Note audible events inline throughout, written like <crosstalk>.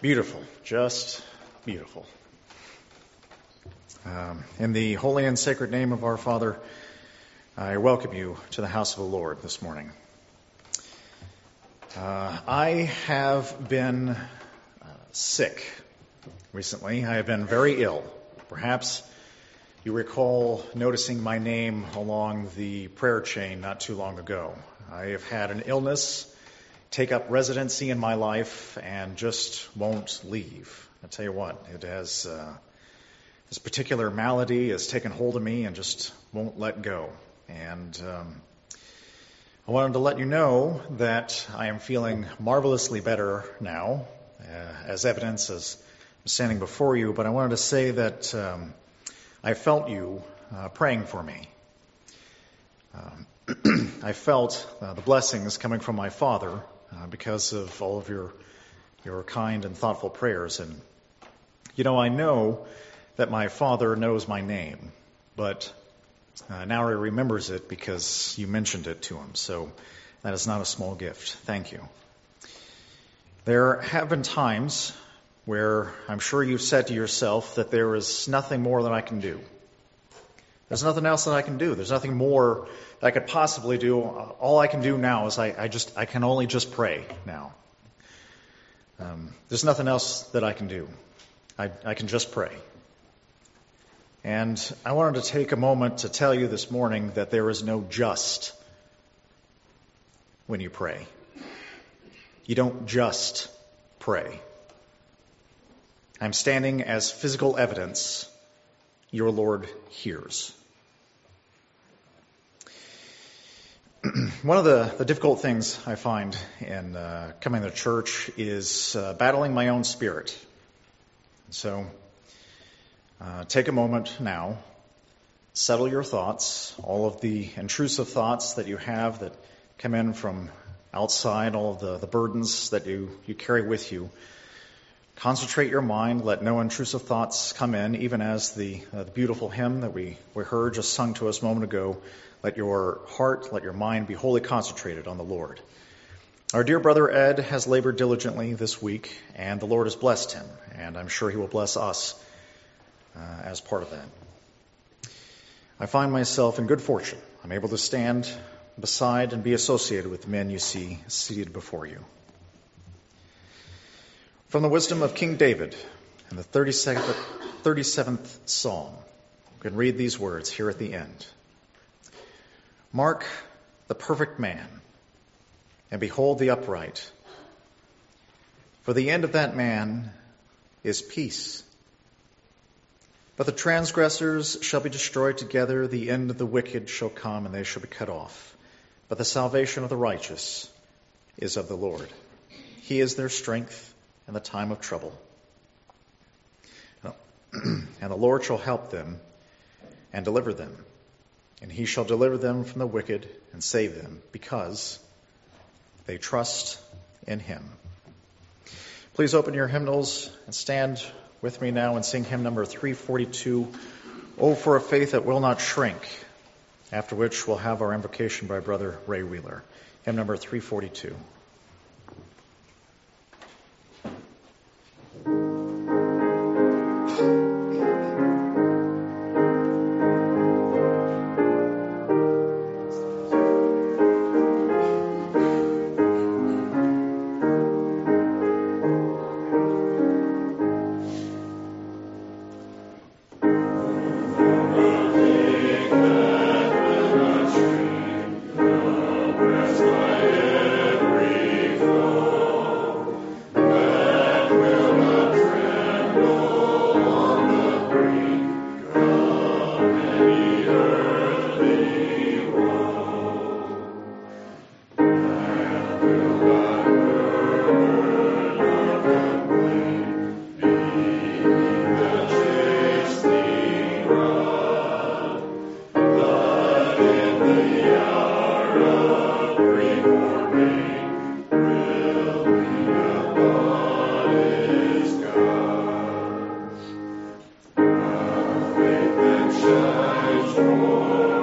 Beautiful, just beautiful. Um, in the holy and sacred name of our Father, I welcome you to the house of the Lord this morning. Uh, I have been uh, sick recently. I have been very ill. Perhaps you recall noticing my name along the prayer chain not too long ago. I have had an illness take up residency in my life and just won't leave. I tell you what, it has uh, this particular malady has taken hold of me and just won't let go. And um, I wanted to let you know that I am feeling marvelously better now, uh, as evidence as I'm standing before you. But I wanted to say that um, I felt you uh, praying for me. Um, <clears throat> I felt uh, the blessings coming from my Father uh, because of all of your your kind and thoughtful prayers. And you know, I know that my father knows my name, but uh, now he remembers it because you mentioned it to him. So that is not a small gift. Thank you. There have been times where I'm sure you've said to yourself that there is nothing more that I can do. There's nothing else that I can do. There's nothing more that I could possibly do. All I can do now is I, I just I can only just pray now. Um, there's nothing else that I can do. I, I can just pray. And I wanted to take a moment to tell you this morning that there is no just when you pray. You don't just pray. I'm standing as physical evidence your Lord hears. <clears throat> One of the, the, difficult things I find in uh, coming to church is uh, battling my own spirit. So uh, take a moment now, settle your thoughts, all of the intrusive thoughts that you have that come in from outside, all of the, the burdens that you, you carry with you. Concentrate your mind, let no intrusive thoughts come in, even as the, uh, the beautiful hymn that we, we heard just sung to us a moment ago let your heart, let your mind be wholly concentrated on the Lord. Our dear brother Ed has labored diligently this week, and the Lord has blessed him, and I'm sure he will bless us uh, as part of that. I find myself in good fortune. I'm able to stand beside and be associated with the men you see seated before you. From the wisdom of King David in the 37th, 37th Psalm, we can read these words here at the end. Mark the perfect man, and behold the upright. For the end of that man is peace. But the transgressors shall be destroyed together, the end of the wicked shall come, and they shall be cut off. But the salvation of the righteous is of the Lord. He is their strength in the time of trouble. <clears throat> And the Lord shall help them and deliver them and he shall deliver them from the wicked and save them, because they trust in him. Please open your hymnals and stand with me now and sing hymn number 342, Oh, for a faith that will not shrink, after which we'll have our invocation by Brother Ray Wheeler. Hymn number 342. Lord.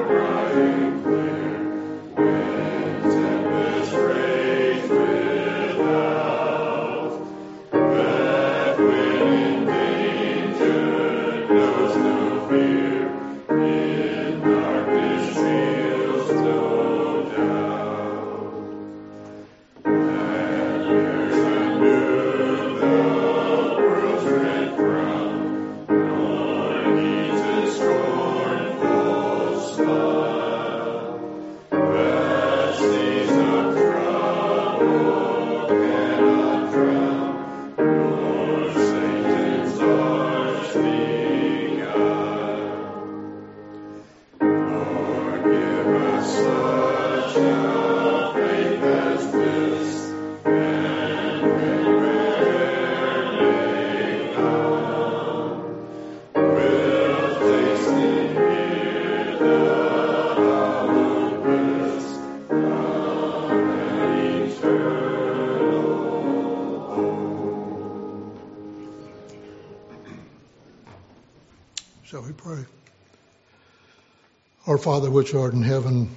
Our Father, which art in heaven,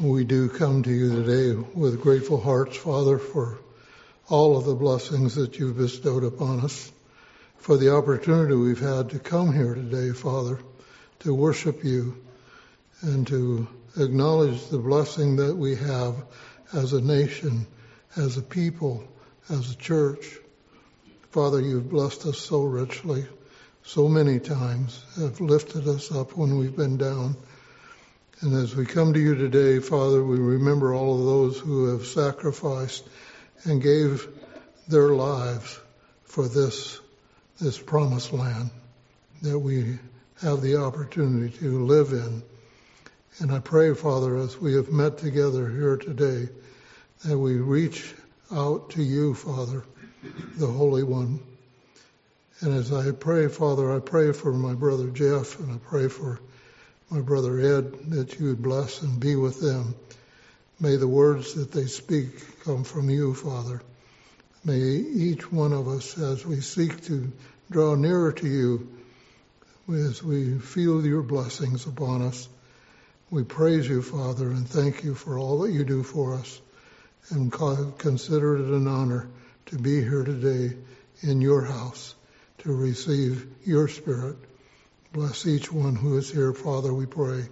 we do come to you today with grateful hearts, Father, for all of the blessings that you've bestowed upon us, for the opportunity we've had to come here today, Father, to worship you and to acknowledge the blessing that we have as a nation, as a people, as a church. Father, you've blessed us so richly so many times have lifted us up when we've been down. And as we come to you today, Father, we remember all of those who have sacrificed and gave their lives for this, this promised land that we have the opportunity to live in. And I pray, Father, as we have met together here today, that we reach out to you, Father, the Holy One and as I pray, Father, I pray for my brother Jeff and I pray for my brother Ed that you would bless and be with them. May the words that they speak come from you, Father. May each one of us, as we seek to draw nearer to you, as we feel your blessings upon us, we praise you, Father, and thank you for all that you do for us, and consider it an honor to be here today in your house to receive your Spirit. Bless each one who is here, Father, we pray,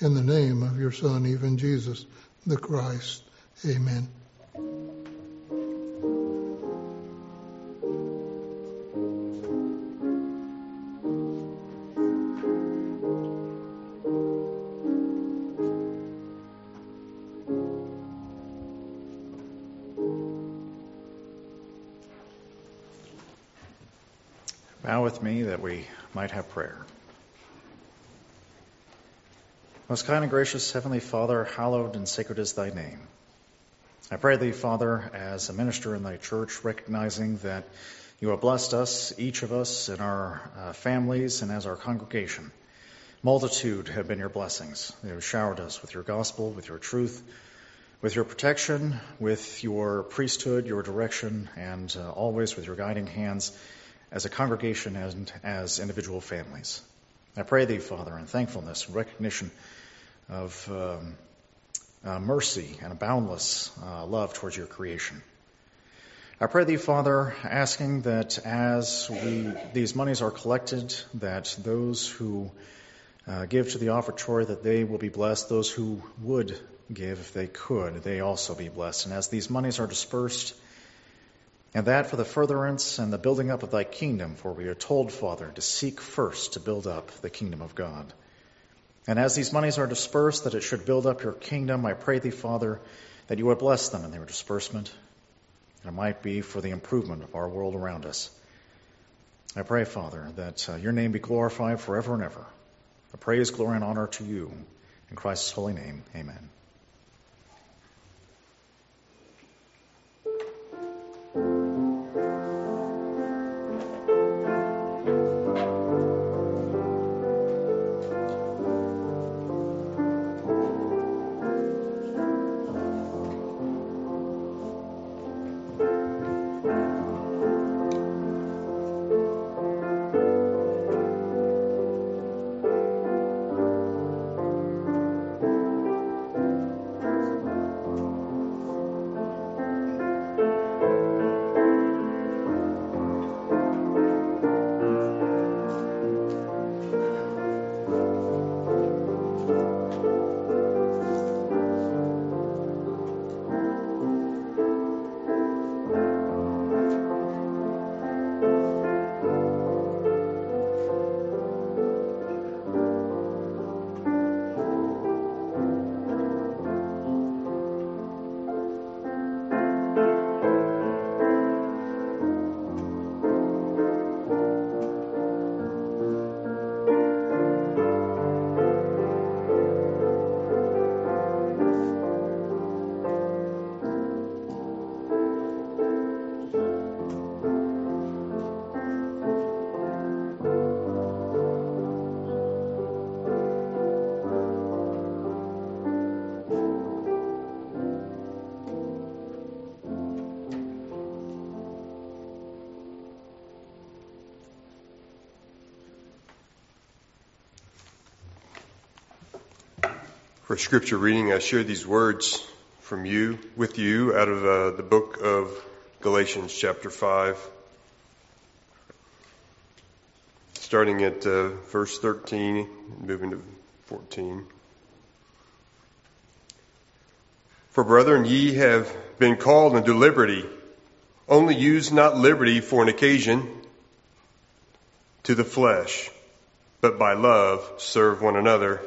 in the name of your Son, even Jesus the Christ. Amen. Me that we might have prayer. Most kind and gracious Heavenly Father, hallowed and sacred is thy name. I pray thee, Father, as a minister in thy church, recognizing that you have blessed us, each of us, in our uh, families and as our congregation. Multitude have been your blessings. You have showered us with your gospel, with your truth, with your protection, with your priesthood, your direction, and uh, always with your guiding hands as a congregation and as individual families. I pray thee, Father, in thankfulness recognition of um, uh, mercy and a boundless uh, love towards your creation. I pray thee, Father, asking that as we these monies are collected, that those who uh, give to the offertory, that they will be blessed. Those who would give, if they could, they also be blessed. And as these monies are dispersed, and that for the furtherance and the building up of thy kingdom, for we are told, Father, to seek first to build up the kingdom of God. And as these monies are dispersed, that it should build up your kingdom, I pray thee, Father, that you would bless them in their disbursement, and it might be for the improvement of our world around us. I pray, Father, that uh, your name be glorified forever and ever. I praise, glory, and honor to you. In Christ's holy name, amen. For scripture reading, I share these words from you, with you, out of uh, the book of Galatians, chapter 5. Starting at uh, verse 13, moving to 14. For brethren, ye have been called unto liberty. Only use not liberty for an occasion to the flesh, but by love serve one another.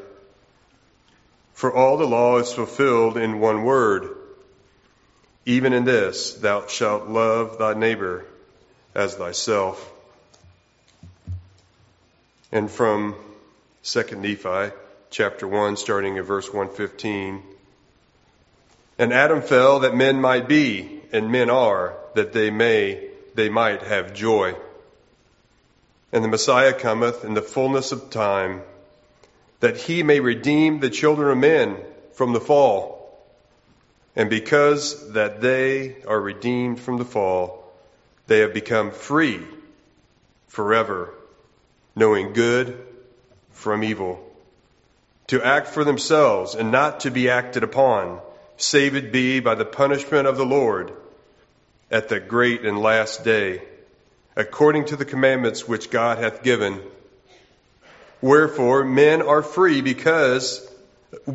For all the law is fulfilled in one word, even in this, thou shalt love thy neighbor as thyself. And from 2 Nephi, chapter 1, starting at verse 115. And Adam fell that men might be, and men are, that they may, they might have joy. And the Messiah cometh in the fullness of time that he may redeem the children of men from the fall. And because that they are redeemed from the fall, they have become free forever, knowing good from evil, to act for themselves and not to be acted upon, save it be by the punishment of the Lord at the great and last day, according to the commandments which God hath given Wherefore, men are free because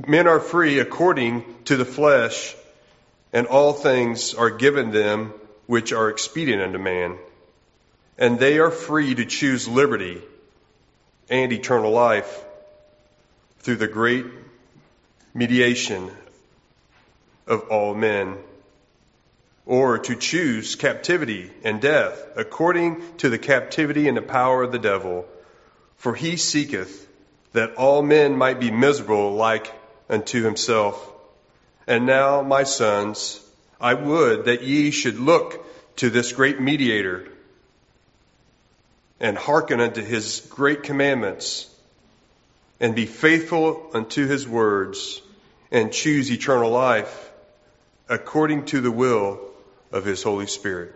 men are free according to the flesh, and all things are given them which are expedient unto man. And they are free to choose liberty and eternal life through the great mediation of all men, or to choose captivity and death according to the captivity and the power of the devil for he seeketh that all men might be miserable like unto himself. And now, my sons, I would that ye should look to this great mediator and hearken unto his great commandments and be faithful unto his words and choose eternal life according to the will of his Holy Spirit.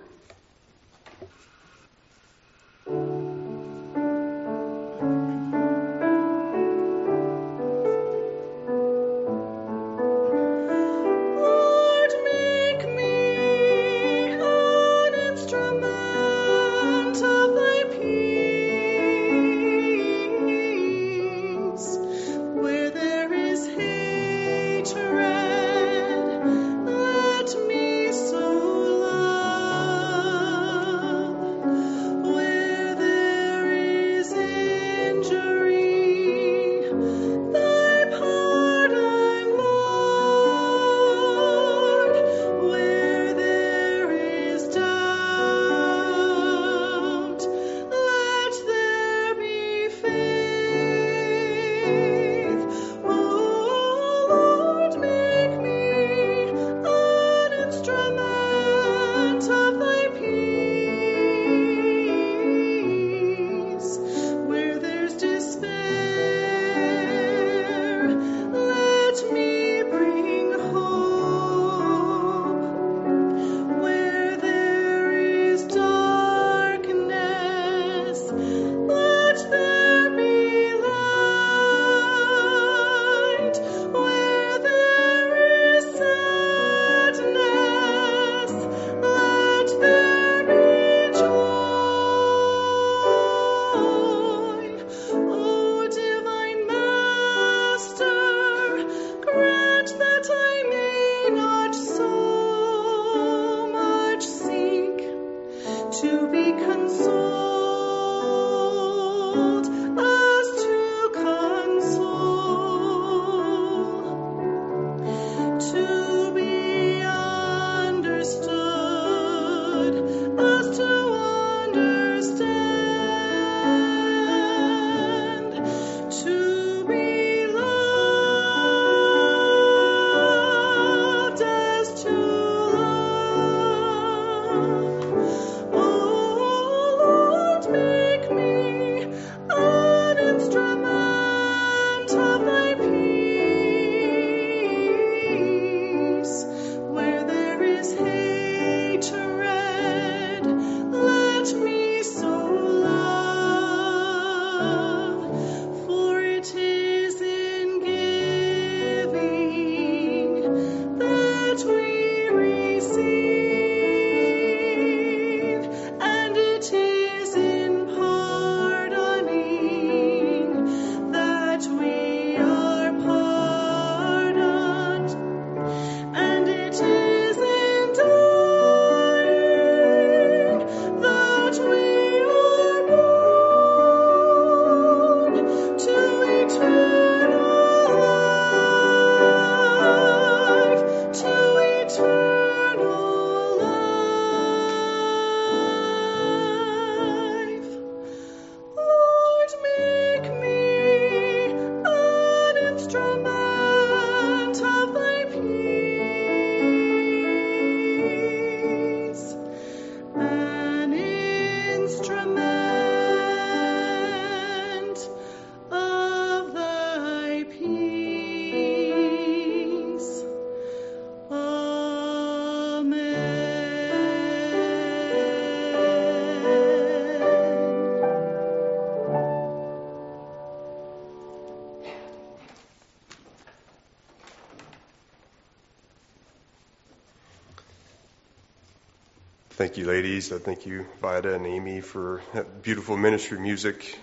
Thank you, ladies. I thank you, Vida and Amy, for that beautiful ministry music.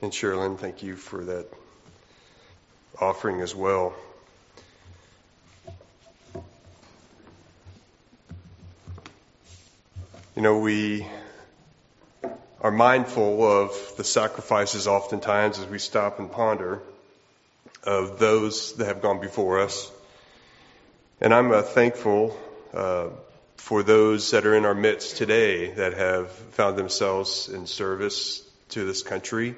And Sherilyn, thank you for that offering as well. You know, we are mindful of the sacrifices oftentimes as we stop and ponder of those that have gone before us. And I'm uh, thankful uh, for those that are in our midst today that have found themselves in service to this country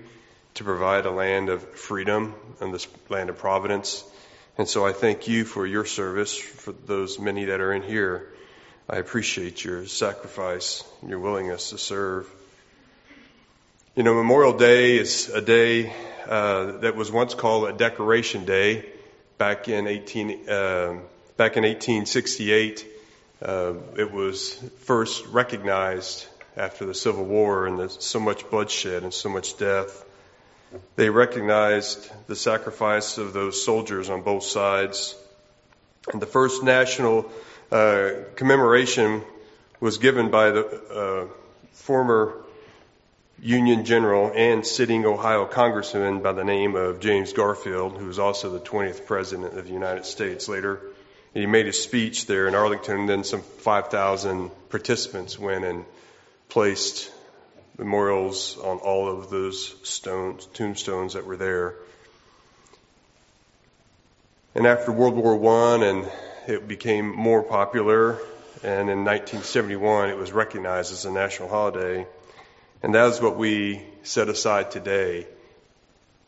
to provide a land of freedom and this land of providence. And so I thank you for your service, for those many that are in here. I appreciate your sacrifice and your willingness to serve. You know, Memorial Day is a day uh, that was once called a Decoration Day back in 18 uh, back in 1868. Uh, it was first recognized after the Civil War and so much bloodshed and so much death. They recognized the sacrifice of those soldiers on both sides. And the first national uh, commemoration was given by the uh, former Union General and sitting Ohio Congressman by the name of James Garfield, who was also the 20th President of the United States later. He made a speech there in Arlington, and then some 5,000 participants went and placed memorials on all of those stones, tombstones that were there. And after World War I and it became more popular, and in 1971 it was recognized as a national holiday. And that is what we set aside today,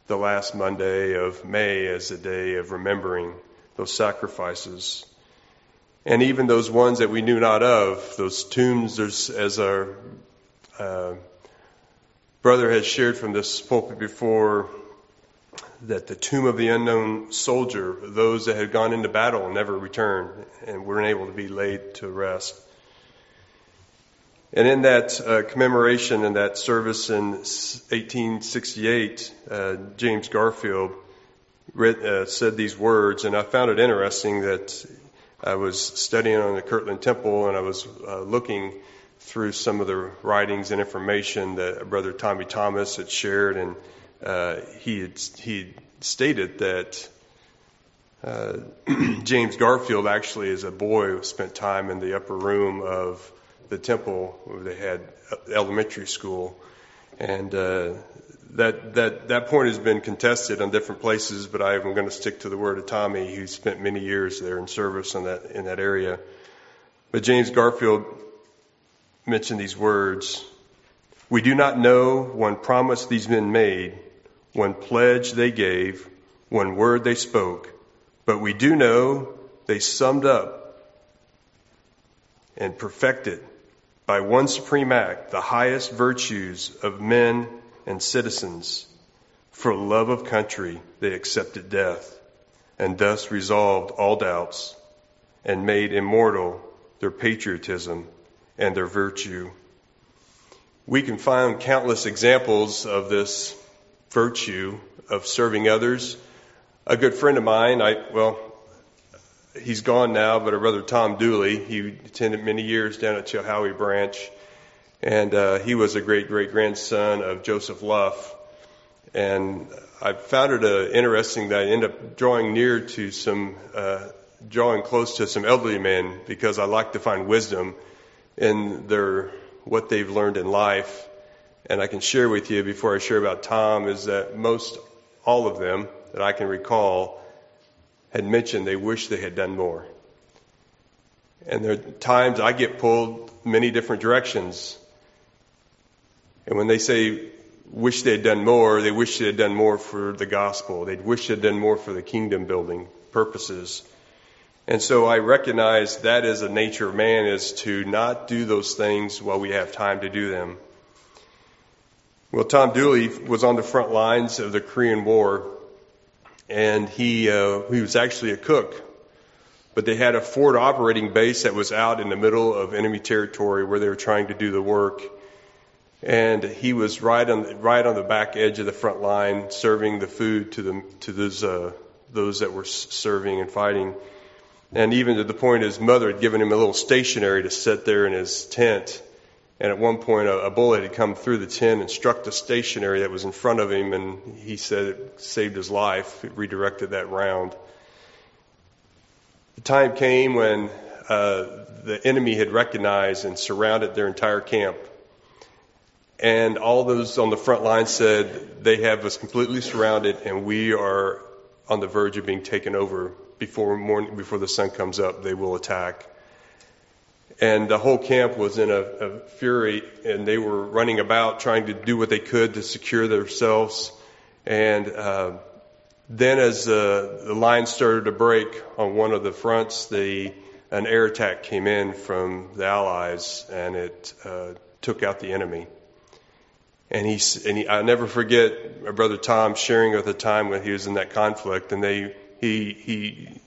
the last Monday of May, as a day of remembering those sacrifices. And even those ones that we knew not of, those tombs, as our uh, brother has shared from this pulpit before, that the tomb of the unknown soldier, those that had gone into battle and never returned and weren't able to be laid to rest. And in that uh, commemoration and that service in 1868, uh, James Garfield read, uh, said these words, and I found it interesting that I was studying on the Kirtland Temple and I was uh, looking through some of the writings and information that Brother Tommy Thomas had shared and uh, he had he stated that uh, <clears throat> James Garfield actually, as a boy, spent time in the upper room of the temple where they had elementary school, and uh, that point has been contested on different places. But I am going to stick to the word of Tommy, who spent many years there in service in that in that area. But James Garfield mentioned these words. We do not know one promise these men made one pledge they gave, one word they spoke, but we do know they summed up and perfected by one supreme act the highest virtues of men and citizens. For love of country, they accepted death and thus resolved all doubts and made immortal their patriotism and their virtue. We can find countless examples of this virtue of serving others. A good friend of mine, I, well, he's gone now, but a brother Tom Dooley, he attended many years down at Chilhowie Branch, and uh, he was a great great grandson of Joseph Luff. And I found it uh, interesting that I ended up drawing near to some, uh, drawing close to some elderly men because I like to find wisdom in their what they've learned in life and I can share with you before I share about Tom is that most all of them that I can recall had mentioned they wish they had done more. And there are times I get pulled many different directions. And when they say wish they had done more, they wish they had done more for the gospel. They'd wish they had done more for the kingdom building purposes. And so I recognize that is a nature of man is to not do those things while we have time to do them. Well, Tom Dooley was on the front lines of the Korean War, and he uh, he was actually a cook. But they had a forward operating base that was out in the middle of enemy territory where they were trying to do the work. And he was right on the, right on the back edge of the front line, serving the food to the to those uh, those that were serving and fighting. And even to the point his mother had given him a little stationery to sit there in his tent. And at one point, a, a bullet had come through the tent and struck the stationery that was in front of him, and he said it saved his life. It redirected that round. The time came when uh, the enemy had recognized and surrounded their entire camp. And all those on the front line said, they have us completely surrounded, and we are on the verge of being taken over before morning, before the sun comes up. They will attack. And the whole camp was in a, a fury, and they were running about trying to do what they could to secure themselves. And uh, then, as uh, the line started to break on one of the fronts, the an air attack came in from the Allies, and it uh, took out the enemy. And he, and he, I never forget my brother Tom sharing at the time when he was in that conflict, and they, he, he,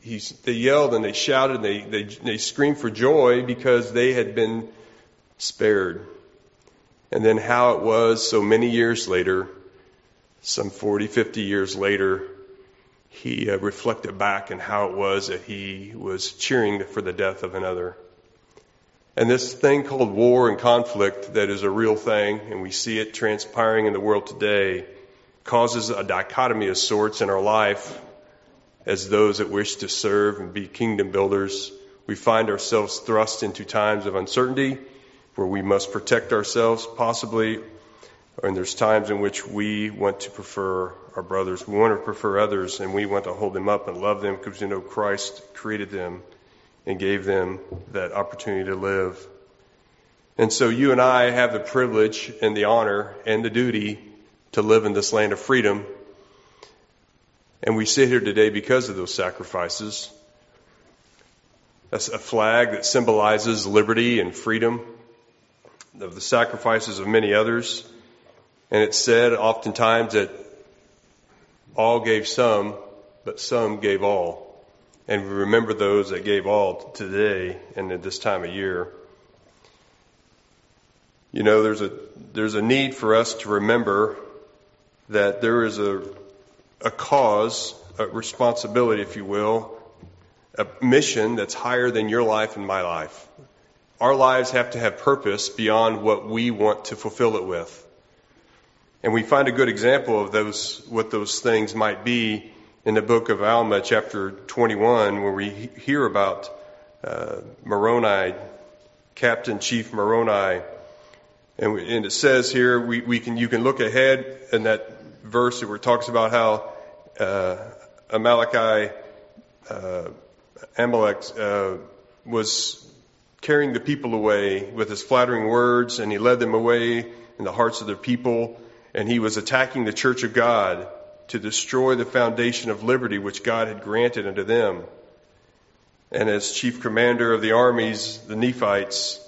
he, they yelled and they shouted and they, they, they screamed for joy because they had been spared. And then how it was so many years later, some 40, 50 years later, he uh, reflected back on how it was that he was cheering for the death of another. And this thing called war and conflict that is a real thing, and we see it transpiring in the world today, causes a dichotomy of sorts in our life as those that wish to serve and be kingdom builders. We find ourselves thrust into times of uncertainty where we must protect ourselves, possibly, and there's times in which we want to prefer our brothers. We want to prefer others, and we want to hold them up and love them because we know Christ created them and gave them that opportunity to live. And so you and I have the privilege and the honor and the duty to live in this land of freedom. And we sit here today because of those sacrifices. That's a flag that symbolizes liberty and freedom of the sacrifices of many others. And it's said oftentimes that all gave some, but some gave all. And we remember those that gave all today and at this time of year. You know, there's a, there's a need for us to remember that there is a, a cause, a responsibility, if you will, a mission that's higher than your life and my life. Our lives have to have purpose beyond what we want to fulfill it with. And we find a good example of those, what those things might be in the book of Alma, chapter 21, where we hear about uh, Moroni, Captain Chief Moroni. And, we, and it says here, we, we, can, you can look ahead in that verse where it talks about how uh, uh, Amalek uh, was carrying the people away with his flattering words, and he led them away in the hearts of their people, and he was attacking the church of God to destroy the foundation of liberty which God had granted unto them. And as chief commander of the armies, the Nephites,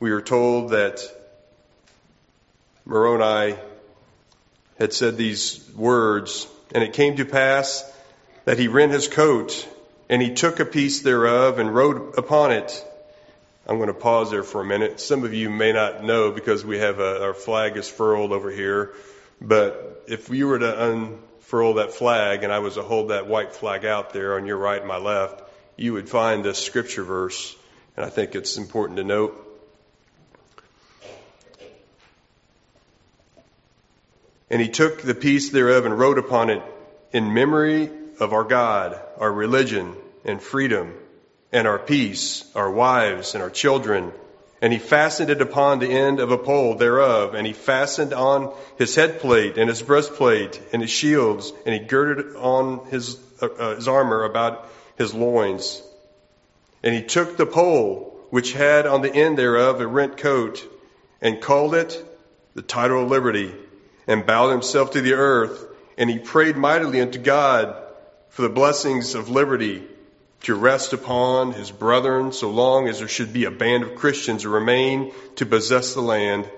we are told that Moroni had said these words, and it came to pass that he rent his coat, and he took a piece thereof and wrote upon it. I'm going to pause there for a minute. Some of you may not know because we have a, our flag is furled over here. But if you were to unfurl that flag and I was to hold that white flag out there on your right and my left, you would find this scripture verse. And I think it's important to note. And he took the piece thereof and wrote upon it in memory of our God, our religion and freedom and our peace, our wives and our children and he fastened it upon the end of a pole thereof, and he fastened on his headplate and his breastplate and his shields, and he girded on his, uh, uh, his armor about his loins. And he took the pole, which had on the end thereof a rent coat, and called it the title of liberty, and bowed himself to the earth, and he prayed mightily unto God for the blessings of liberty to rest upon his brethren so long as there should be a band of Christians who remain to possess the land.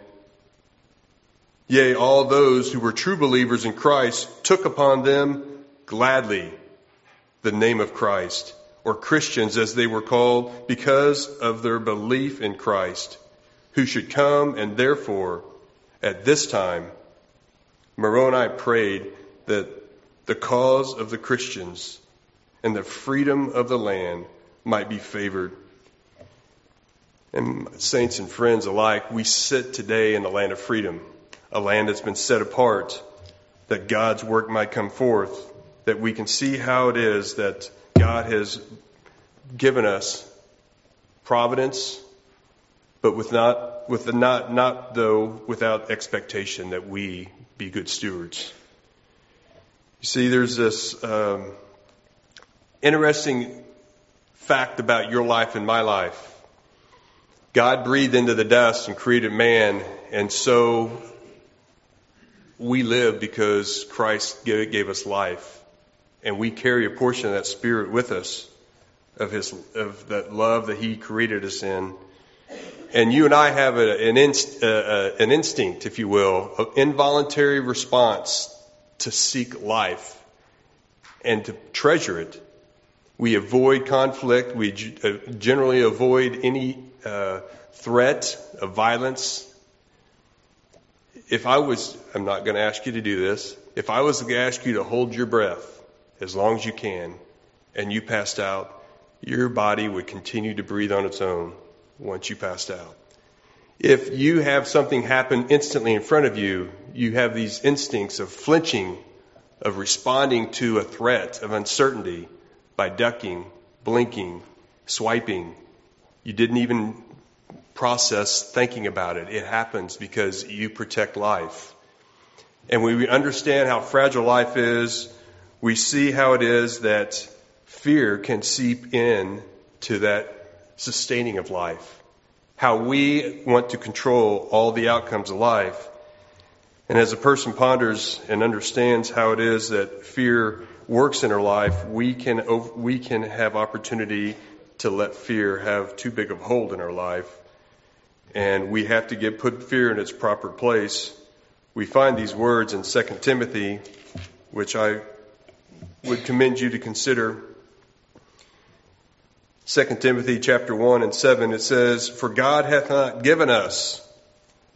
Yea, all those who were true believers in Christ took upon them gladly the name of Christ, or Christians as they were called, because of their belief in Christ, who should come, and therefore, at this time, Moroni prayed that the cause of the Christians and the freedom of the land might be favored. And saints and friends alike, we sit today in the land of freedom, a land that's been set apart, that God's work might come forth, that we can see how it is that God has given us providence, but with not with the not not though without expectation that we be good stewards. You see, there's this um, interesting fact about your life and my life. God breathed into the dust and created man, and so we live because Christ gave us life, and we carry a portion of that spirit with us, of his of that love that He created us in. And you and I have a, an, inst, uh, uh, an instinct, if you will, an involuntary response to seek life and to treasure it. We avoid conflict. We uh, generally avoid any uh, threat of violence. If I was, I'm not going to ask you to do this. If I was to ask you to hold your breath as long as you can and you passed out, your body would continue to breathe on its own once you passed out. If you have something happen instantly in front of you, you have these instincts of flinching, of responding to a threat, of uncertainty by ducking, blinking, swiping. You didn't even process thinking about it. It happens because you protect life. And when we understand how fragile life is, we see how it is that fear can seep in to that sustaining of life how we want to control all the outcomes of life. And as a person ponders and understands how it is that fear works in our life, we can, we can have opportunity to let fear have too big of a hold in our life. And we have to get, put fear in its proper place. We find these words in 2 Timothy, which I would commend you to consider 2 Timothy chapter 1 and 7, it says, For God hath not given us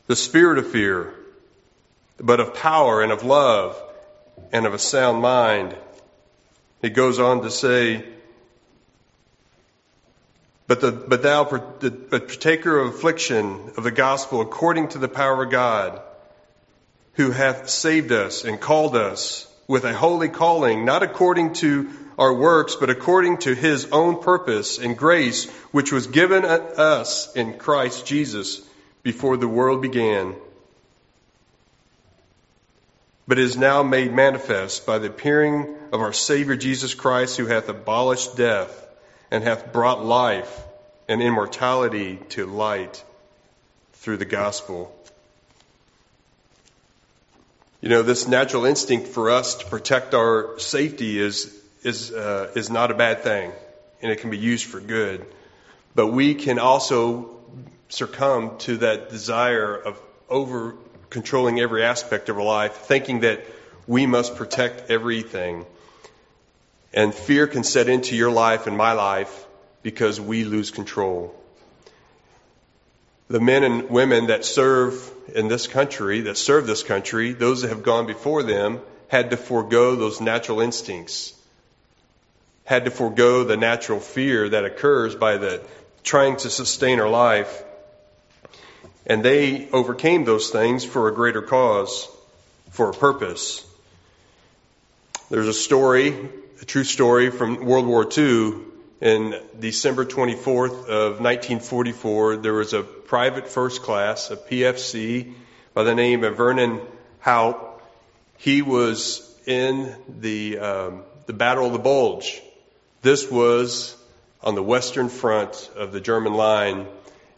the spirit of fear, but of power and of love and of a sound mind. It goes on to say, but, the, but thou, the partaker of affliction of the gospel according to the power of God, who hath saved us and called us with a holy calling, not according to our works, but according to his own purpose and grace, which was given us in Christ Jesus before the world began, but is now made manifest by the appearing of our Savior Jesus Christ, who hath abolished death and hath brought life and immortality to light through the gospel. You know, this natural instinct for us to protect our safety is is, uh, is not a bad thing, and it can be used for good. But we can also succumb to that desire of over controlling every aspect of our life, thinking that we must protect everything. And fear can set into your life and my life because we lose control. The men and women that serve in this country, that serve this country, those that have gone before them, had to forego those natural instincts had to forego the natural fear that occurs by the trying to sustain our life. And they overcame those things for a greater cause, for a purpose. There's a story, a true story from World War II. In December 24th of 1944, there was a private first class, a PFC, by the name of Vernon Haupt. He was in the um, the Battle of the Bulge, this was on the western front of the German line,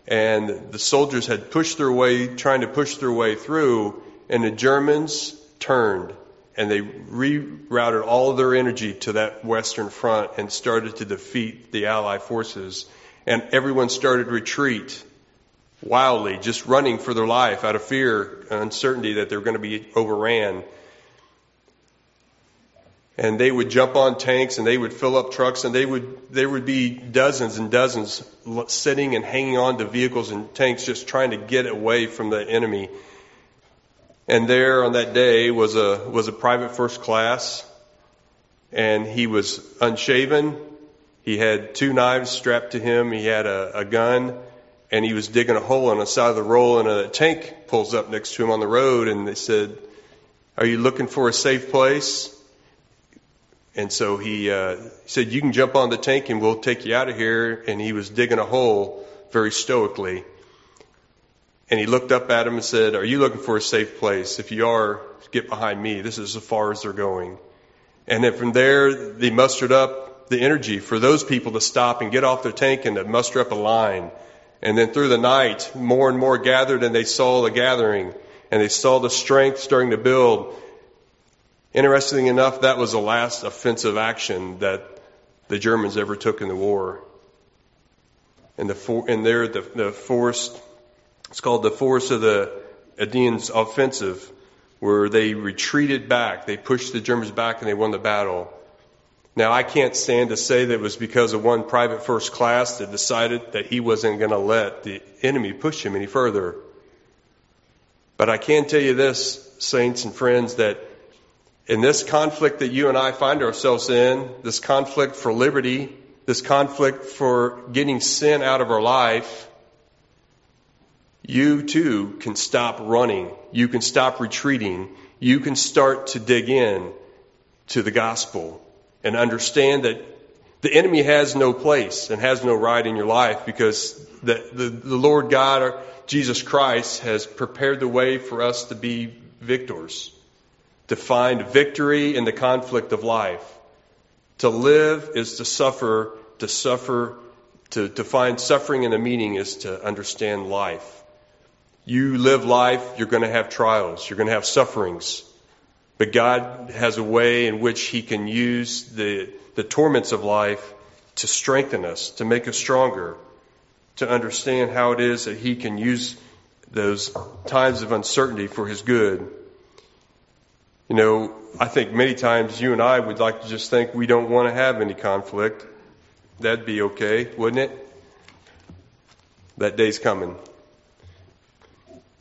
and the soldiers had pushed their way, trying to push their way through, and the Germans turned and they rerouted all of their energy to that western front and started to defeat the Allied forces. And everyone started retreat wildly, just running for their life out of fear uncertainty that they were going to be overran and they would jump on tanks and they would fill up trucks and they would there would be dozens and dozens sitting and hanging on to vehicles and tanks just trying to get away from the enemy and there on that day was a was a private first class and he was unshaven. He had two knives strapped to him. He had a, a gun, and he was digging a hole on the side of the road. And a tank pulls up next to him on the road, and they said, "Are you looking for a safe place?" And so he, uh, said, "You can jump on the tank, and we'll take you out of here." And he was digging a hole very stoically. And he looked up at him and said, Are you looking for a safe place? If you are, get behind me. This is as far as they're going. And then from there, they mustered up the energy for those people to stop and get off their tank and to muster up a line. And then through the night, more and more gathered and they saw the gathering and they saw the strength starting to build. Interestingly enough, that was the last offensive action that the Germans ever took in the war. And, the for, and there, the, the force, it's called the force of the Ardennes offensive where they retreated back. They pushed the Germans back and they won the battle. Now, I can't stand to say that it was because of one private first class that decided that he wasn't going to let the enemy push him any further. But I can tell you this, saints and friends, that in this conflict that you and I find ourselves in, this conflict for liberty, this conflict for getting sin out of our life, you too can stop running. You can stop retreating. You can start to dig in to the gospel and understand that the enemy has no place and has no right in your life because the, the, the Lord God, Jesus Christ, has prepared the way for us to be victors, to find victory in the conflict of life. To live is to suffer, to suffer, to, to find suffering and a meaning is to understand life. You live life, you're going to have trials, you're going to have sufferings. But God has a way in which He can use the, the torments of life to strengthen us, to make us stronger, to understand how it is that He can use those times of uncertainty for His good. You know, I think many times you and I would like to just think we don't want to have any conflict. That'd be okay, wouldn't it? That day's coming.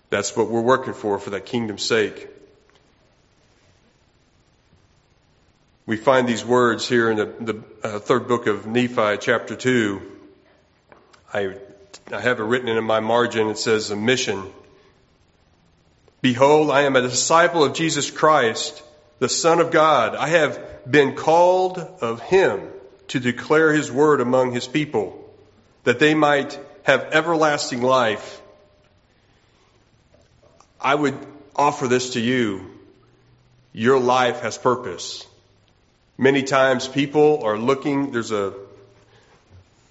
That's what we're working for, for that kingdom's sake. We find these words here in the, the uh, third book of Nephi, chapter 2. I, I have it written in my margin. It says, a mission. Behold, I am a disciple of Jesus Christ, the Son of God. I have been called of Him to declare His word among His people, that they might have everlasting life. I would offer this to you. Your life has purpose. Many times people are looking, there's a,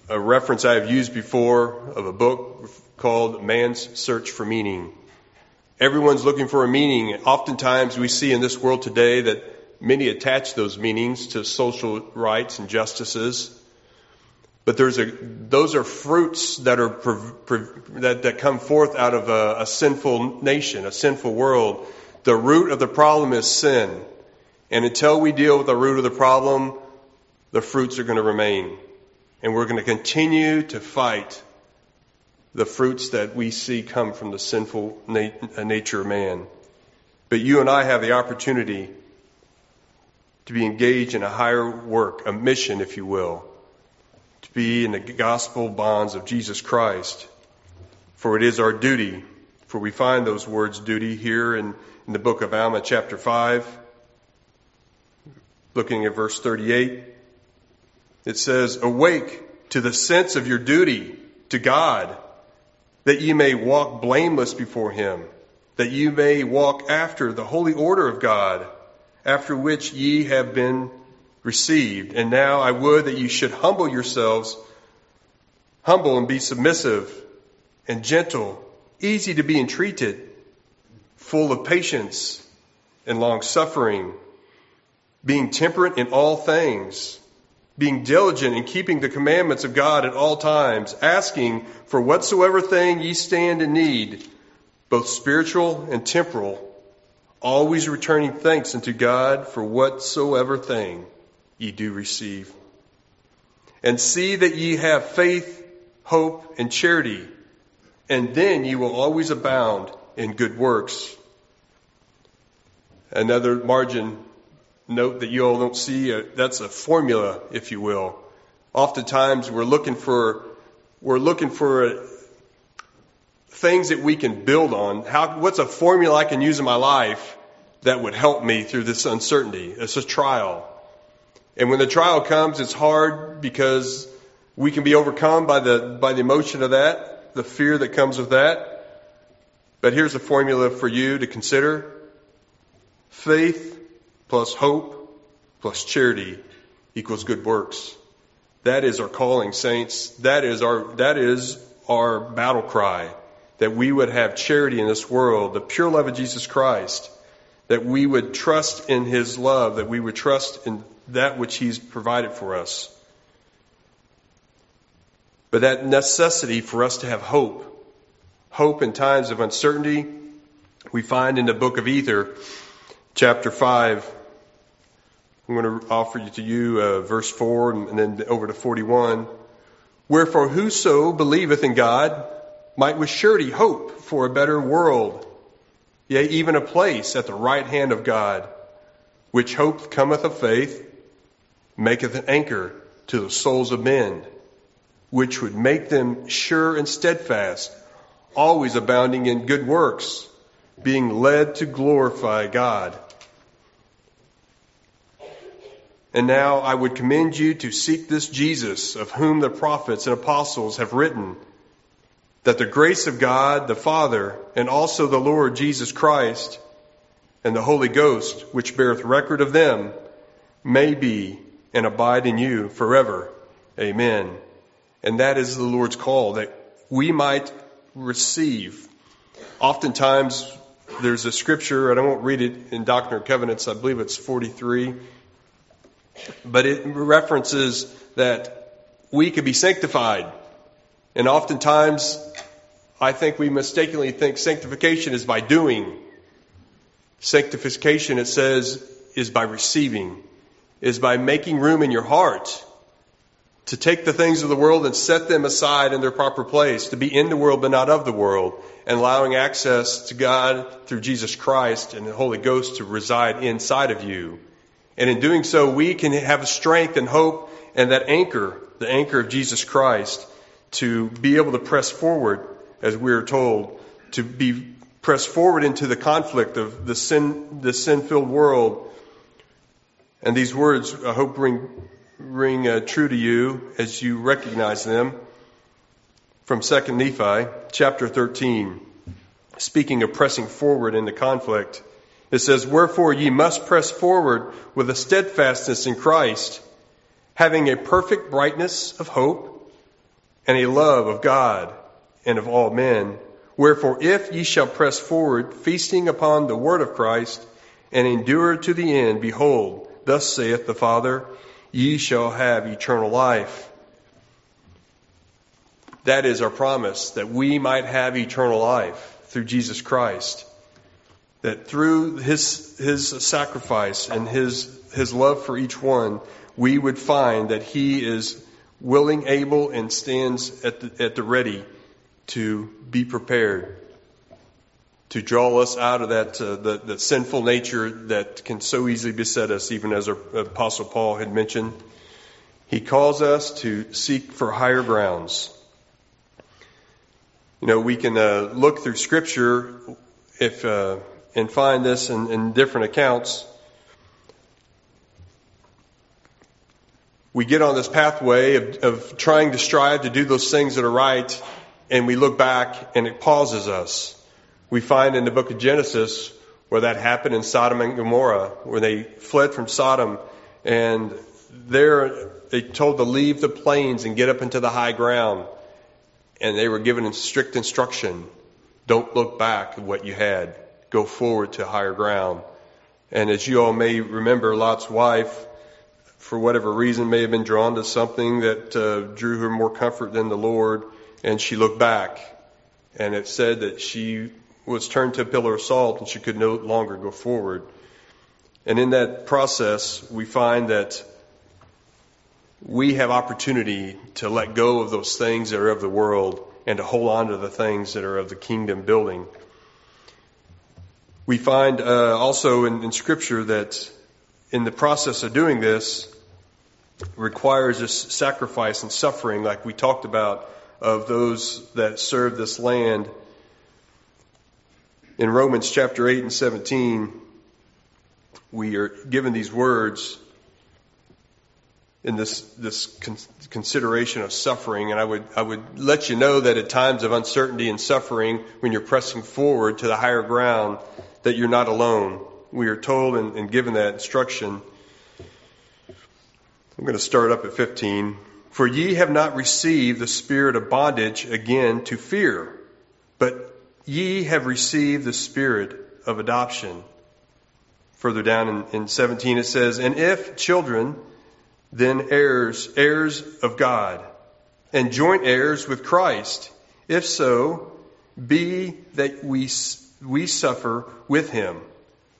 a reference I have used before of a book called Man's Search for Meaning. Everyone's looking for a meaning. Oftentimes we see in this world today that many attach those meanings to social rights and justices. But there's a, those are fruits that are that, that come forth out of a, a sinful nation, a sinful world. The root of the problem is sin. And until we deal with the root of the problem, the fruits are going to remain. And we're going to continue to fight the fruits that we see come from the sinful nat- uh, nature of man. But you and I have the opportunity to be engaged in a higher work, a mission, if you will, to be in the gospel bonds of Jesus Christ. For it is our duty, for we find those words duty here in, in the book of Alma, chapter 5, looking at verse 38. It says, Awake to the sense of your duty to God, that ye may walk blameless before him, that ye may walk after the holy order of God, after which ye have been received. And now I would that you should humble yourselves, humble and be submissive and gentle, easy to be entreated, full of patience and long suffering, being temperate in all things, being diligent in keeping the commandments of God at all times, asking for whatsoever thing ye stand in need, both spiritual and temporal, always returning thanks unto God for whatsoever thing ye do receive. And see that ye have faith, hope, and charity, and then ye will always abound in good works. Another margin note that you all don't see. Uh, that's a formula, if you will. Oftentimes we're looking for, we're looking for uh, things that we can build on. How, what's a formula I can use in my life that would help me through this uncertainty? It's a trial. And when the trial comes, it's hard because we can be overcome by the, by the emotion of that, the fear that comes with that. But here's a formula for you to consider. Faith plus hope plus charity equals good works. That is our calling, saints. That is our, that is our battle cry. That we would have charity in this world, the pure love of Jesus Christ. That we would trust in His love, that we would trust in that which He's provided for us. But that necessity for us to have hope, hope in times of uncertainty, we find in the book of Ether, chapter 5. I'm going to offer to you uh, verse 4 and then over to 41. Wherefore, whoso believeth in God might with surety hope for a better world, yea, even a place at the right hand of God, which hope cometh of faith, maketh an anchor to the souls of men, which would make them sure and steadfast, always abounding in good works, being led to glorify God. And now I would commend you to seek this Jesus, of whom the prophets and apostles have written, that the grace of God the Father, and also the Lord Jesus Christ, and the Holy Ghost, which beareth record of them, may be and abide in you forever. Amen. And that is the Lord's call, that we might receive. Oftentimes, there's a scripture, and I won't read it in Doctrine and Covenants, I believe it's 43, but it references that we could be sanctified. And oftentimes, I think we mistakenly think sanctification is by doing. Sanctification, it says, is by receiving is by making room in your heart to take the things of the world and set them aside in their proper place, to be in the world but not of the world, and allowing access to God through Jesus Christ and the Holy Ghost to reside inside of you. And in doing so, we can have strength and hope and that anchor, the anchor of Jesus Christ, to be able to press forward, as we are told, to be pressed forward into the conflict of the sin, the sin-filled world and these words, I hope, ring, ring uh, true to you as you recognize them from 2 Nephi, chapter 13, speaking of pressing forward in the conflict. It says, Wherefore ye must press forward with a steadfastness in Christ, having a perfect brightness of hope and a love of God and of all men. Wherefore, if ye shall press forward, feasting upon the word of Christ, and endure to the end, behold, Thus saith the Father, ye shall have eternal life. That is our promise, that we might have eternal life through Jesus Christ. That through his, his sacrifice and his, his love for each one, we would find that he is willing, able, and stands at the, at the ready to be prepared to draw us out of that uh, the, the sinful nature that can so easily beset us, even as our Apostle Paul had mentioned. He calls us to seek for higher grounds. You know, we can uh, look through Scripture if uh, and find this in, in different accounts. We get on this pathway of, of trying to strive to do those things that are right, and we look back and it pauses us we find in the book of Genesis where that happened in Sodom and Gomorrah, where they fled from Sodom and there they told to leave the plains and get up into the high ground. And they were given strict instruction. Don't look back at what you had. Go forward to higher ground. And as you all may remember, Lot's wife, for whatever reason, may have been drawn to something that uh, drew her more comfort than the Lord, and she looked back. And it said that she was turned to a pillar of salt and she could no longer go forward. And in that process, we find that we have opportunity to let go of those things that are of the world and to hold on to the things that are of the kingdom building. We find uh, also in, in Scripture that in the process of doing this requires this sacrifice and suffering, like we talked about, of those that serve this land. In Romans chapter 8 and 17, we are given these words in this this con- consideration of suffering, and I would I would let you know that at times of uncertainty and suffering, when you're pressing forward to the higher ground, that you're not alone. We are told and, and given that instruction. I'm going to start up at 15. For ye have not received the spirit of bondage again to fear, but ye have received the spirit of adoption. Further down in, in 17 it says, And if children, then heirs, heirs of God, and joint heirs with Christ. If so, be that we, we suffer with him,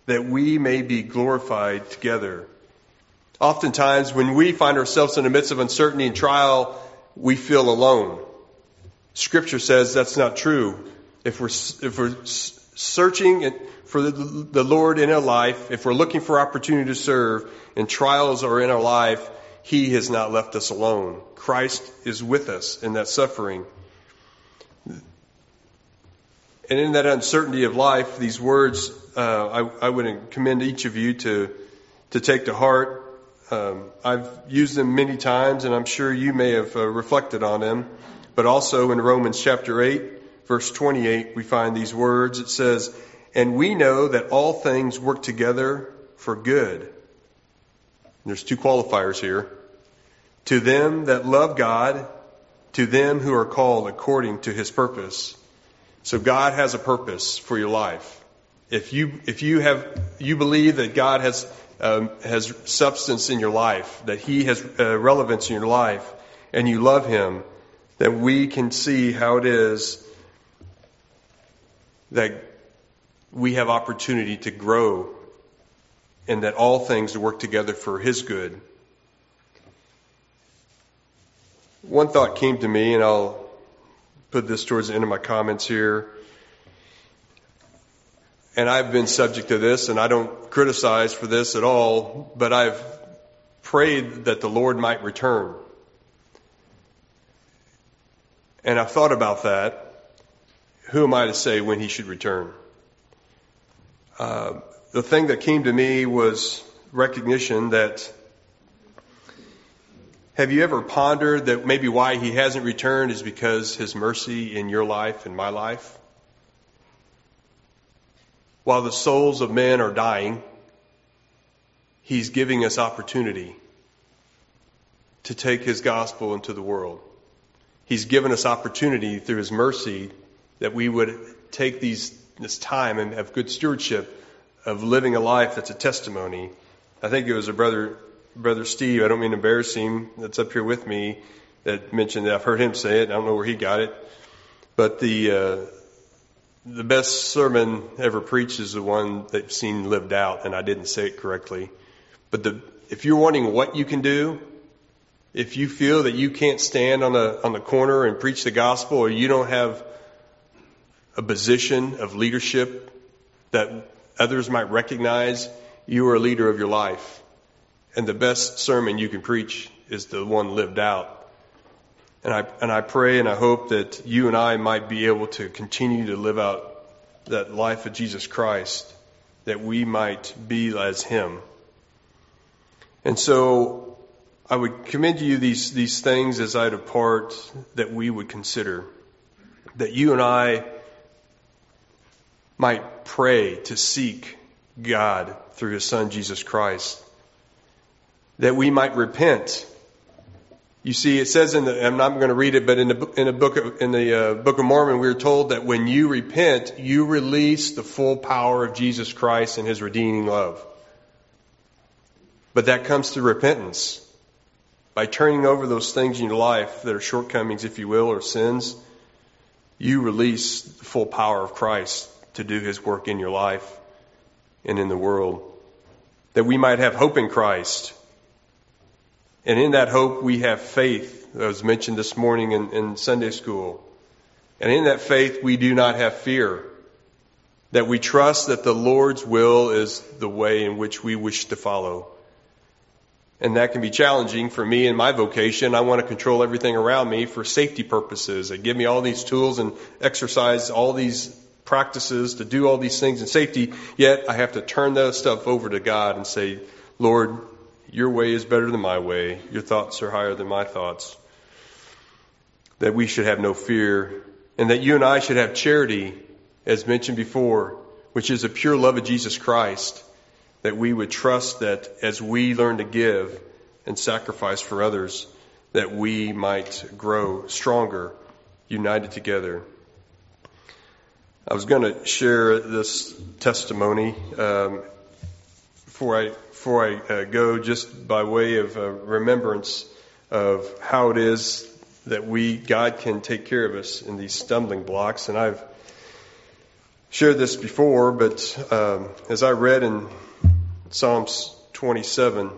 that we may be glorified together. Oftentimes, when we find ourselves in the midst of uncertainty and trial, we feel alone. Scripture says that's not true. If we're, if we're searching for the, Lord in our life, if we're looking for opportunity to serve, and trials are in our life, he has not left us alone. Christ is with us in that suffering. And in that uncertainty of life, these words, uh, I, I, would commend each of you to, to take to heart. Um, I've used them many times, and I'm sure you may have uh, reflected on them. But also in Romans chapter 8, verse 28, we find these words. It says, And we know that all things work together for good there's two qualifiers here. To them that love God, to them who are called according to his purpose. So God has a purpose for your life. If you, if you have, you believe that God has, um, has substance in your life, that he has uh, relevance in your life, and you love him, then we can see how it is that we have opportunity to grow and that all things work together for his good. One thought came to me, and I'll put this towards the end of my comments here. And I've been subject to this, and I don't criticize for this at all, but I've prayed that the Lord might return. And I've thought about that. Who am I to say when he should return? Uh, the thing that came to me was recognition that have you ever pondered that maybe why he hasn't returned is because his mercy in your life and my life? While the souls of men are dying, he's giving us opportunity to take his gospel into the world. He's given us opportunity through his mercy that we would take these, this time and have good stewardship of living a life that's a testimony. I think it was a brother, brother Steve. I don't mean to embarrass him. That's up here with me. That mentioned that I've heard him say it. I don't know where he got it, but the uh, the best sermon ever preached is the one that seen lived out, and I didn't say it correctly. But the if you're wanting what you can do, if you feel that you can't stand on the on the corner and preach the gospel, or you don't have a position of leadership that others might recognize you are a leader of your life. And the best sermon you can preach is the one lived out. And I, and I pray and I hope that you and I might be able to continue to live out that life of Jesus Christ, that we might be as Him. And so I would commend to you these, these things as I depart that we would consider. That you and I might pray to seek God through His Son Jesus Christ. That we might repent. You see, it says in the, I'm not going to read it, but in the, in the book of, in the uh, Book of Mormon, we are told that when you repent, you release the full power of Jesus Christ and His redeeming love. But that comes through repentance. By turning over those things in your life that are shortcomings, if you will, or sins, you release the full power of Christ to do His work in your life and in the world. That we might have hope in Christ. And in that hope, we have faith, that was mentioned this morning in, in Sunday school. And in that faith, we do not have fear. that we trust that the Lord's will is the way in which we wish to follow. And that can be challenging for me in my vocation. I want to control everything around me for safety purposes. They give me all these tools and exercise all these practices to do all these things in safety, yet I have to turn that stuff over to God and say, Lord, your way is better than my way. Your thoughts are higher than my thoughts. That we should have no fear and that you and I should have charity, as mentioned before, which is a pure love of Jesus Christ that we would trust that as we learn to give and sacrifice for others, that we might grow stronger, united together. I was going to share this testimony um, before I before I uh, go, just by way of uh, remembrance of how it is that we God can take care of us in these stumbling blocks, and I've shared this before, but um, as I read in Psalms 27,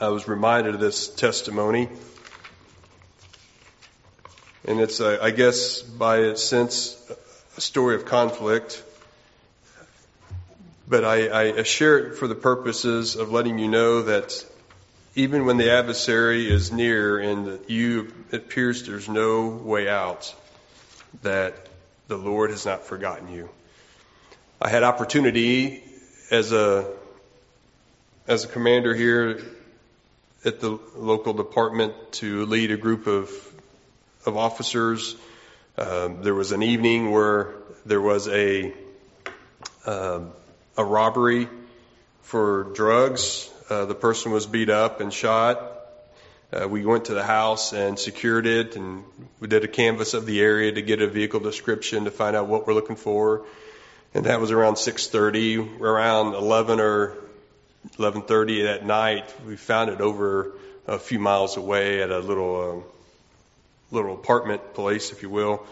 I was reminded of this testimony. And it's, uh, I guess, by its sense, a story of conflict. But I, I share it for the purposes of letting you know that even when the adversary is near and you, it appears there's no way out, that the Lord has not forgotten you. I had opportunity as a as a commander here at the local department to lead a group of of officers. Um, there was an evening where there was a um, a robbery for drugs. Uh, the person was beat up and shot. Uh, we went to the house and secured it, and we did a canvass of the area to get a vehicle description to find out what we're looking for. And that was around 6:30. Around 11 or 11:30 that night, we found it over a few miles away at a little um, little apartment place, if you will.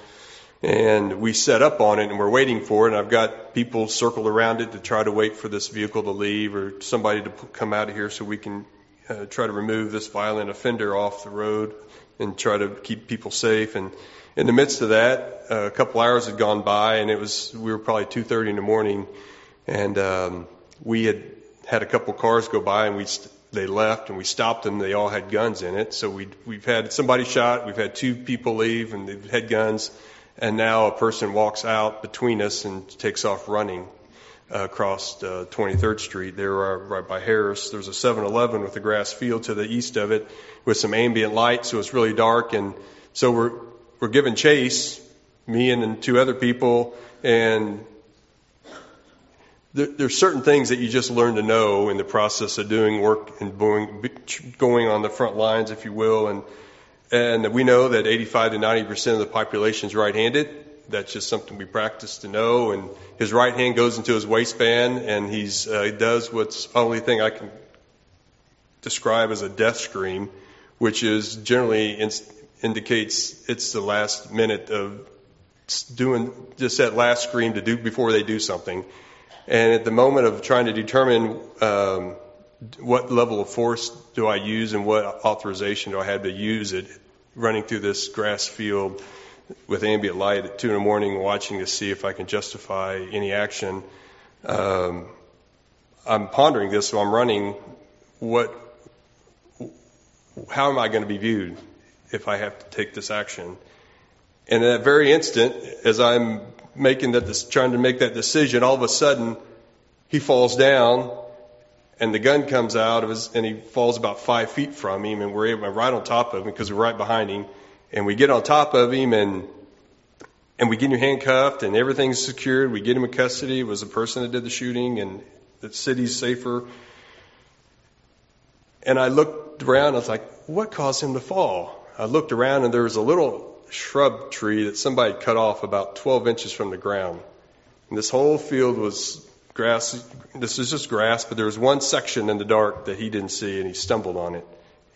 And we set up on it and we're waiting for it. And I've got people circled around it to try to wait for this vehicle to leave or somebody to come out of here so we can uh, try to remove this violent offender off the road and try to keep people safe. And in the midst of that, uh, a couple hours had gone by and it was, we were probably 2.30 in the morning and, um, we had had a couple cars go by and we st- they left and we stopped them. They all had guns in it. So we we've had somebody shot. We've had two people leave and they've had guns. And now a person walks out between us and takes off running uh, across uh, 23rd Street. There, uh, right by Harris. There's a 7-Eleven with a grass field to the east of it with some ambient light, so it's really dark. And so we're we're giving chase, me and, and two other people, and there, there's certain things that you just learn to know in the process of doing work and going on the front lines, if you will. And, and we know that 85 to 90% of the population is right-handed. That's just something we practice to know. And his right hand goes into his waistband and he's, uh, he does what's the only thing I can describe as a death scream, which is generally in, indicates it's the last minute of doing just that last scream to do before they do something. And at the moment of trying to determine um, what level of force do I use and what authorization do I have to use it, running through this grass field with ambient light at two in the morning, watching to see if I can justify any action. Um, I'm pondering this, so I'm running. What? How am I going to be viewed if I have to take this action? And in that very instant, as I'm making that, trying to make that decision, all of a sudden he falls down and the gun comes out of his, and he falls about five feet from him and we're able, right on top of him because we're right behind him and we get on top of him and, and we get him handcuffed and everything's secured. We get him in custody. It was the person that did the shooting and the city's safer. And I looked around. I was like, what caused him to fall? I looked around and there was a little shrub tree that somebody cut off about 12 inches from the ground. And this whole field was grass. This is just grass, but there was one section in the dark that he didn't see, and he stumbled on it.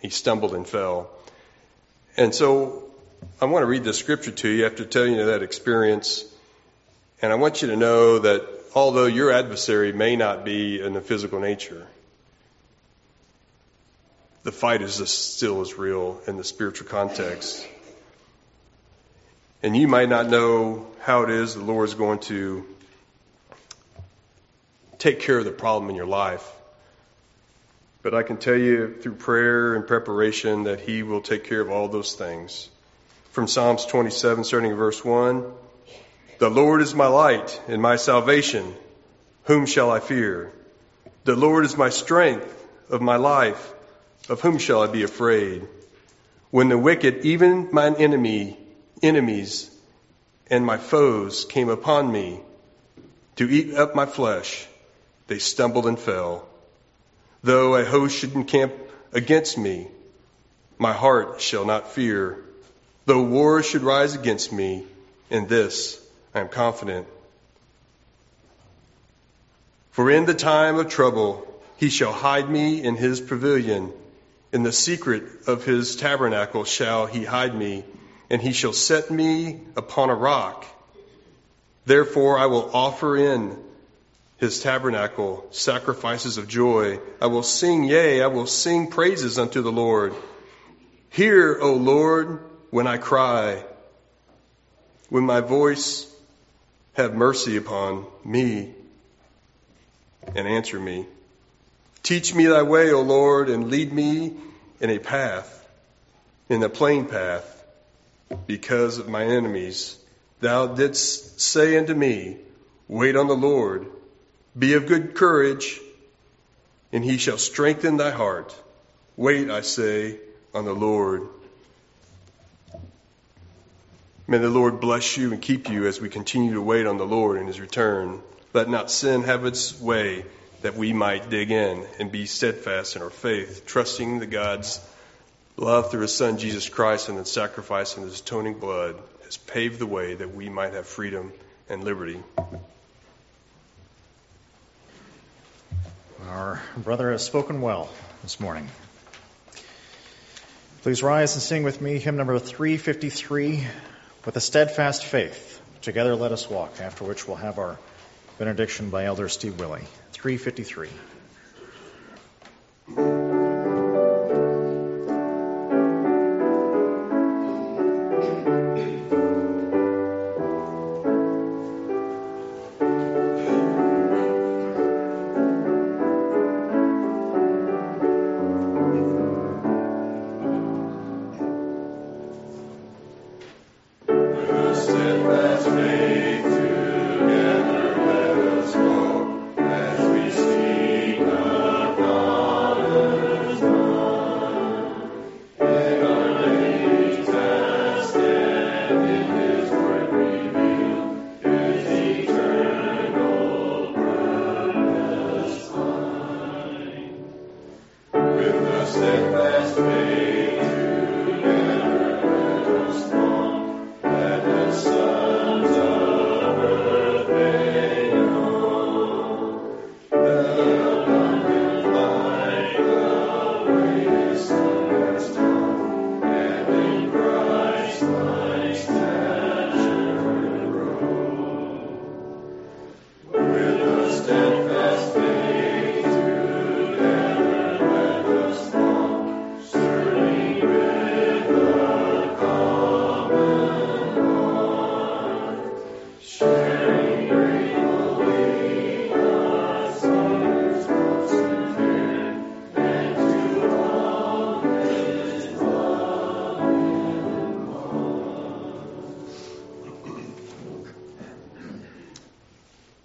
He stumbled and fell. And so I want to read this scripture to you after telling you that experience. And I want you to know that although your adversary may not be in the physical nature, the fight is still as real in the spiritual context. And you might not know how it is the Lord is going to take care of the problem in your life. But I can tell you through prayer and preparation that He will take care of all those things. From Psalms 27, starting in verse 1 The Lord is my light and my salvation. Whom shall I fear? The Lord is my strength of my life. Of whom shall I be afraid? When the wicked, even mine enemy, enemies, and my foes came upon me to eat up my flesh, they stumbled and fell. Though a host should encamp against me, my heart shall not fear. Though war should rise against me, in this I am confident. For in the time of trouble he shall hide me in his pavilion. In the secret of his tabernacle shall he hide me, and he shall set me upon a rock. Therefore I will offer in his tabernacle sacrifices of joy. I will sing, yea, I will sing praises unto the Lord. Hear, O Lord, when I cry, when my voice have mercy upon me and answer me. Teach me thy way, O Lord, and lead me in a path, in a plain path, because of my enemies. Thou didst say unto me, Wait on the Lord, be of good courage, and he shall strengthen thy heart. Wait, I say, on the Lord. May the Lord bless you and keep you as we continue to wait on the Lord in his return. Let not sin have its way that we might dig in and be steadfast in our faith, trusting the God's love through his Son Jesus Christ and the sacrifice of his atoning blood has paved the way that we might have freedom and liberty. Our brother has spoken well this morning. Please rise and sing with me hymn number 353 with a steadfast faith. Together let us walk, after which we'll have our benediction by Elder Steve Willie. 353.